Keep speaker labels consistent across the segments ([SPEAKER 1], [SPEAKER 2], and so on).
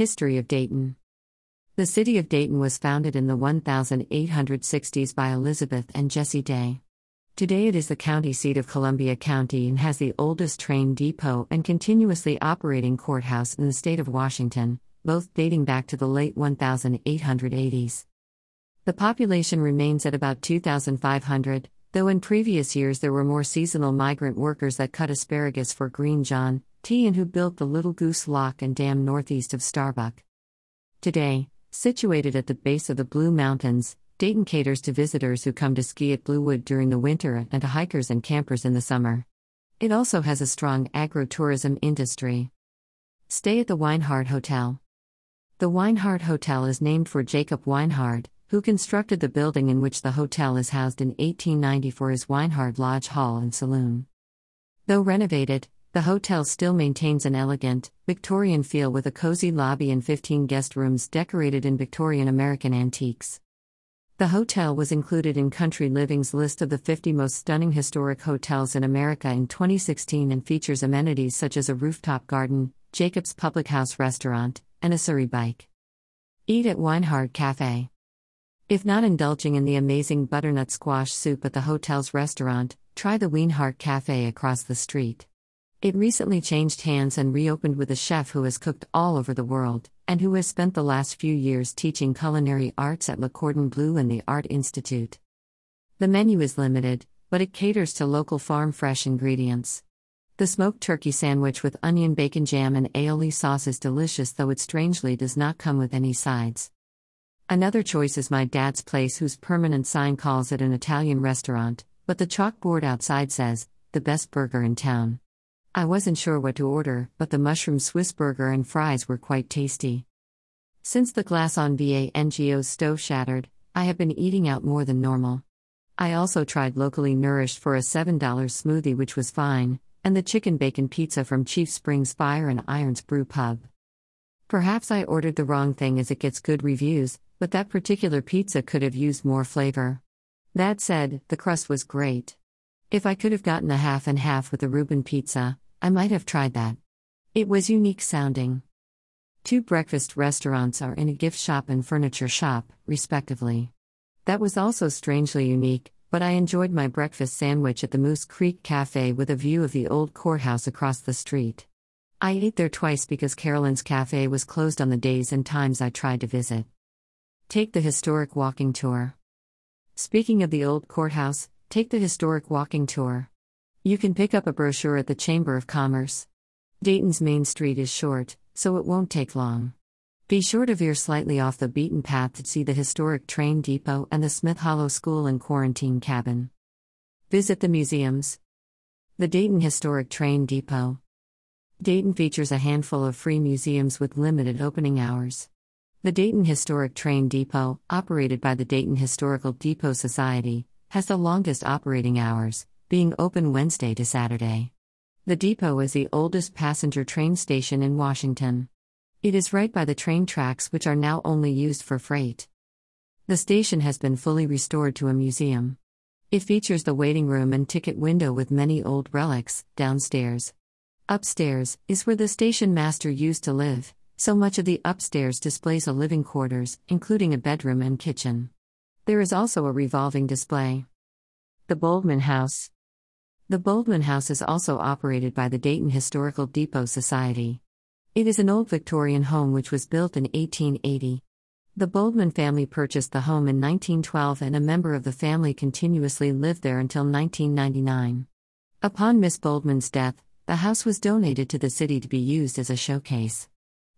[SPEAKER 1] History of Dayton The city of Dayton was founded in the 1860s by Elizabeth and Jesse Day. Today it is the county seat of Columbia County and has the oldest train depot and continuously operating courthouse in the state of Washington, both dating back to the late 1880s. The population remains at about 2,500, though in previous years there were more seasonal migrant workers that cut asparagus for Green John T and who built the Little Goose Lock and Dam northeast of Starbuck. Today, situated at the base of the Blue Mountains, Dayton caters to visitors who come to ski at Bluewood during the winter and to hikers and campers in the summer. It also has a strong agro-tourism industry. Stay at the Weinhardt Hotel. The Weinhardt Hotel is named for Jacob Weinhardt, who constructed the building in which the hotel is housed in 1890 for his Weinhardt Lodge Hall and Saloon. Though renovated, the hotel still maintains an elegant, Victorian feel with a cozy lobby and 15 guest rooms decorated in Victorian American antiques. The hotel was included in Country Living's list of the 50 most stunning historic hotels in America in 2016 and features amenities such as a rooftop garden, Jacob's Public House restaurant, and a Surrey bike. Eat at Weinhardt Cafe. If not indulging in the amazing butternut squash soup at the hotel's restaurant, try the Weinhardt Cafe across the street. It recently changed hands and reopened with a chef who has cooked all over the world, and who has spent the last few years teaching culinary arts at Le Cordon Bleu and the Art Institute. The menu is limited, but it caters to local farm fresh ingredients. The smoked turkey sandwich with onion bacon jam and aioli sauce is delicious, though it strangely does not come with any sides. Another choice is my dad's place, whose permanent sign calls it an Italian restaurant, but the chalkboard outside says, the best burger in town. I wasn't sure what to order, but the mushroom Swiss burger and fries were quite tasty. Since the glass on VANGO's stove shattered, I have been eating out more than normal. I also tried locally nourished for a $7 smoothie, which was fine, and the chicken bacon pizza from Chief Springs Fire and Irons Brew Pub. Perhaps I ordered the wrong thing as it gets good reviews, but that particular pizza could have used more flavor. That said, the crust was great. If I could have gotten a half and half with the Reuben pizza, I might have tried that. It was unique sounding. Two breakfast restaurants are in a gift shop and furniture shop, respectively. That was also strangely unique, but I enjoyed my breakfast sandwich at the Moose Creek Cafe with a view of the old courthouse across the street. I ate there twice because Carolyn's Cafe was closed on the days and times I tried to visit. Take the historic walking tour. Speaking of the old courthouse, take the historic walking tour. You can pick up a brochure at the Chamber of Commerce. Dayton's Main Street is short, so it won't take long. Be sure to veer slightly off the beaten path to see the historic train depot and the Smith Hollow School and Quarantine Cabin. Visit the museums. The Dayton Historic Train Depot. Dayton features a handful of free museums with limited opening hours. The Dayton Historic Train Depot, operated by the Dayton Historical Depot Society, has the longest operating hours, being open Wednesday to Saturday. The depot is the oldest passenger train station in Washington. It is right by the train tracks, which are now only used for freight. The station has been fully restored to a museum. It features the waiting room and ticket window with many old relics, downstairs. Upstairs is where the station master used to live, so much of the upstairs displays a living quarters, including a bedroom and kitchen. There is also a revolving display. The Boldman House. The Boldman House is also operated by the Dayton Historical Depot Society. It is an old Victorian home which was built in 1880. The Boldman family purchased the home in 1912 and a member of the family continuously lived there until 1999. Upon Miss Boldman's death, the house was donated to the city to be used as a showcase.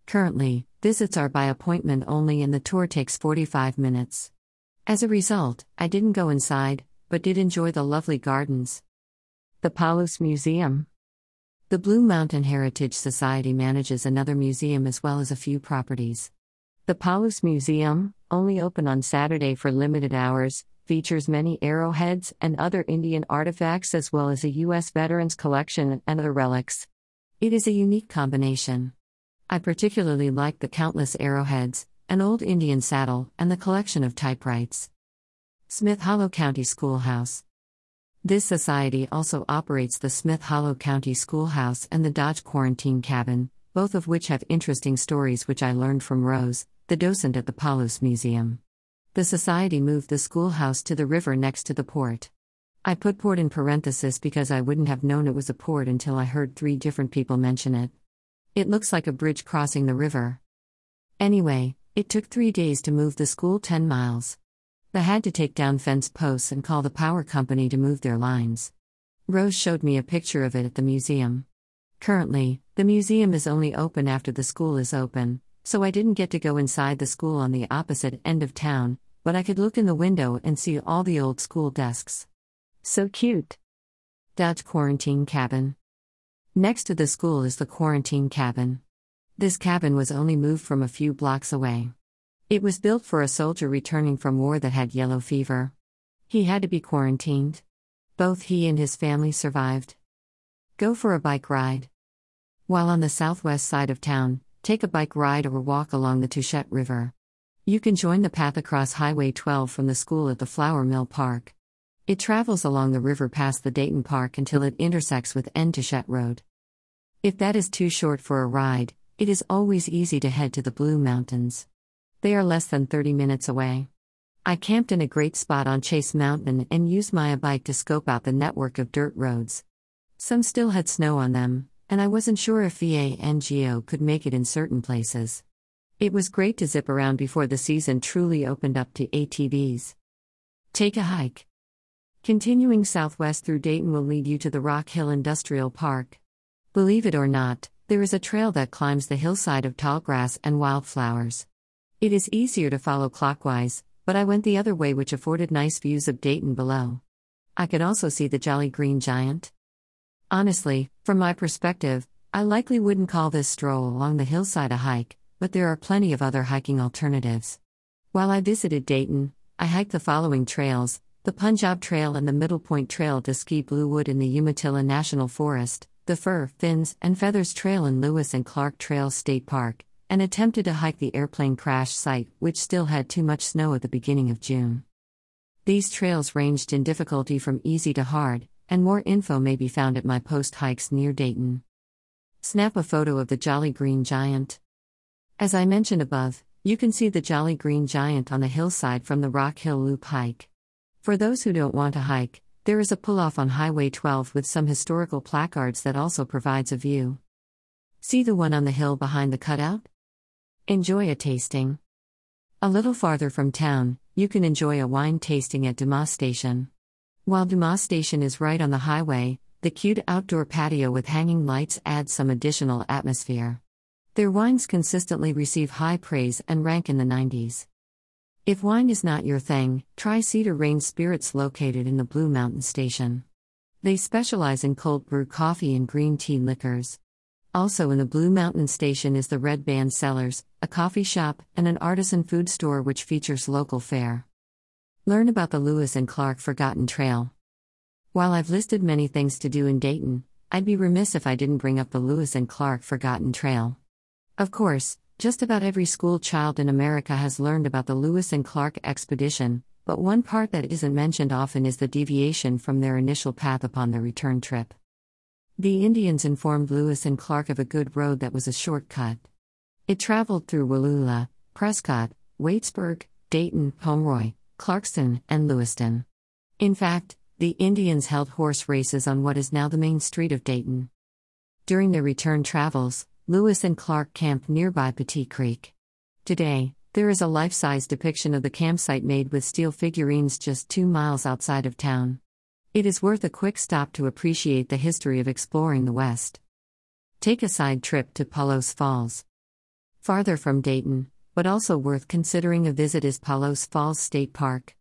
[SPEAKER 1] Currently, visits are by appointment only and the tour takes 45 minutes. As a result, I didn't go inside, but did enjoy the lovely gardens. The Paulus Museum the Blue Mountain Heritage Society manages another museum as well as a few properties. The Paulus Museum, only open on Saturday for limited hours, features many arrowheads and other Indian artifacts as well as a U.S. Veterans Collection and other relics. It is a unique combination. I particularly like the countless arrowheads, an old Indian saddle, and the collection of typewrites. Smith Hollow County Schoolhouse. This society also operates the Smith Hollow County Schoolhouse and the Dodge Quarantine Cabin, both of which have interesting stories which I learned from Rose, the docent at the Paulus Museum. The society moved the schoolhouse to the river next to the port. I put port in parenthesis because I wouldn't have known it was a port until I heard three different people mention it. It looks like a bridge crossing the river. Anyway, it took three days to move the school 10 miles. They had to take down fence posts and call the power company to move their lines. Rose showed me a picture of it at the museum. Currently, the museum is only open after the school is open, so I didn't get to go inside the school on the opposite end of town, but I could look in the window and see all the old school desks. So cute. Dutch Quarantine Cabin. Next to the school is the quarantine cabin. This cabin was only moved from a few blocks away. It was built for a soldier returning from war that had yellow fever. He had to be quarantined. Both he and his family survived. Go for a bike ride. While on the southwest side of town, take a bike ride or walk along the Touchet River. You can join the path across Highway 12 from the school at the Flour Mill Park. It travels along the river past the Dayton Park until it intersects with N. Touchet Road. If that is too short for a ride, it is always easy to head to the Blue Mountains. They are less than 30 minutes away. I camped in a great spot on Chase Mountain and used my bike to scope out the network of dirt roads. Some still had snow on them, and I wasn't sure if VANGO could make it in certain places. It was great to zip around before the season truly opened up to ATVs. Take a hike. Continuing southwest through Dayton will lead you to the Rock Hill Industrial Park. Believe it or not, there is a trail that climbs the hillside of tall grass and wildflowers. It is easier to follow clockwise, but I went the other way, which afforded nice views of Dayton below. I could also see the Jolly Green Giant. Honestly, from my perspective, I likely wouldn't call this stroll along the hillside a hike, but there are plenty of other hiking alternatives. While I visited Dayton, I hiked the following trails the Panjab Trail and the Middle Point Trail to ski Blue Wood in the Umatilla National Forest, the Fur, Fins, and Feathers Trail in Lewis and Clark Trail State Park, and attempted to hike the airplane crash site, which still had too much snow at the beginning of June. These trails ranged in difficulty from easy to hard, and more info may be found at my post hikes near Dayton. Snap a photo of the Jolly Green Giant. As I mentioned above, you can see the Jolly Green Giant on the hillside from the Rock Hill Loop hike. For those who don't want to hike, there is a pull off on Highway 12 with some historical placards that also provides a view. See the one on the hill behind the cutout? Enjoy a tasting. A little farther from town, you can enjoy a wine tasting at Dumas Station. While Dumas Station is right on the highway, the cute outdoor patio with hanging lights adds some additional atmosphere. Their wines consistently receive high praise and rank in the 90s. If wine is not your thing, try Cedar Rain Spirits located in the Blue Mountain Station. They specialize in cold brew coffee and green tea liquors. Also in the Blue Mountain Station is the Red Band Cellars, a coffee shop, and an artisan food store which features local fare. Learn about the Lewis and Clark Forgotten Trail. While I've listed many things to do in Dayton, I'd be remiss if I didn't bring up the Lewis and Clark Forgotten Trail. Of course, just about every school child in America has learned about the Lewis and Clark expedition, but one part that isn't mentioned often is the deviation from their initial path upon their return trip. The Indians informed Lewis and Clark of a good road that was a shortcut. It traveled through Wallula, Prescott, Waitsburg, Dayton, Pomeroy, Clarkston, and Lewiston. In fact, the Indians held horse races on what is now the main street of Dayton. During their return travels, Lewis and Clark camped nearby Patit Creek. Today, there is a life size depiction of the campsite made with steel figurines just two miles outside of town. It is worth a quick stop to appreciate the history of exploring the West. Take a side trip to Palouse Falls. Farther from Dayton, but also worth considering a visit is Palouse Falls State Park.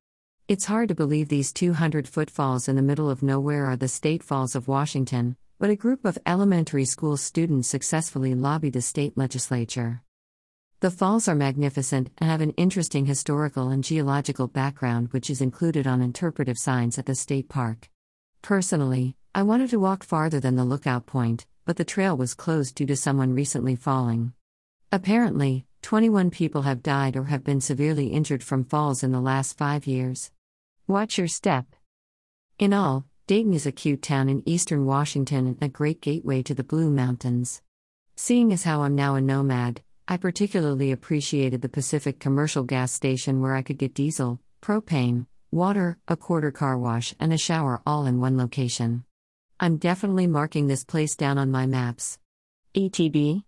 [SPEAKER 1] It's hard to believe these 200 foot falls in the middle of nowhere are the State Falls of Washington, but a group of elementary school students successfully lobbied the state legislature. The falls are magnificent and have an interesting historical and geological background, which is included on interpretive signs at the state park. Personally, I wanted to walk farther than the lookout point, but the trail was closed due to someone recently falling. Apparently, 21 people have died or have been severely injured from falls in the last five years. Watch your step. In all, Dayton is a cute town in eastern Washington and a great gateway to the Blue Mountains. Seeing as how I'm now a nomad, I particularly appreciated the Pacific commercial gas station where I could get diesel, propane, water, a quarter car wash, and a shower all in one location. I'm definitely marking this place down on my maps. ETB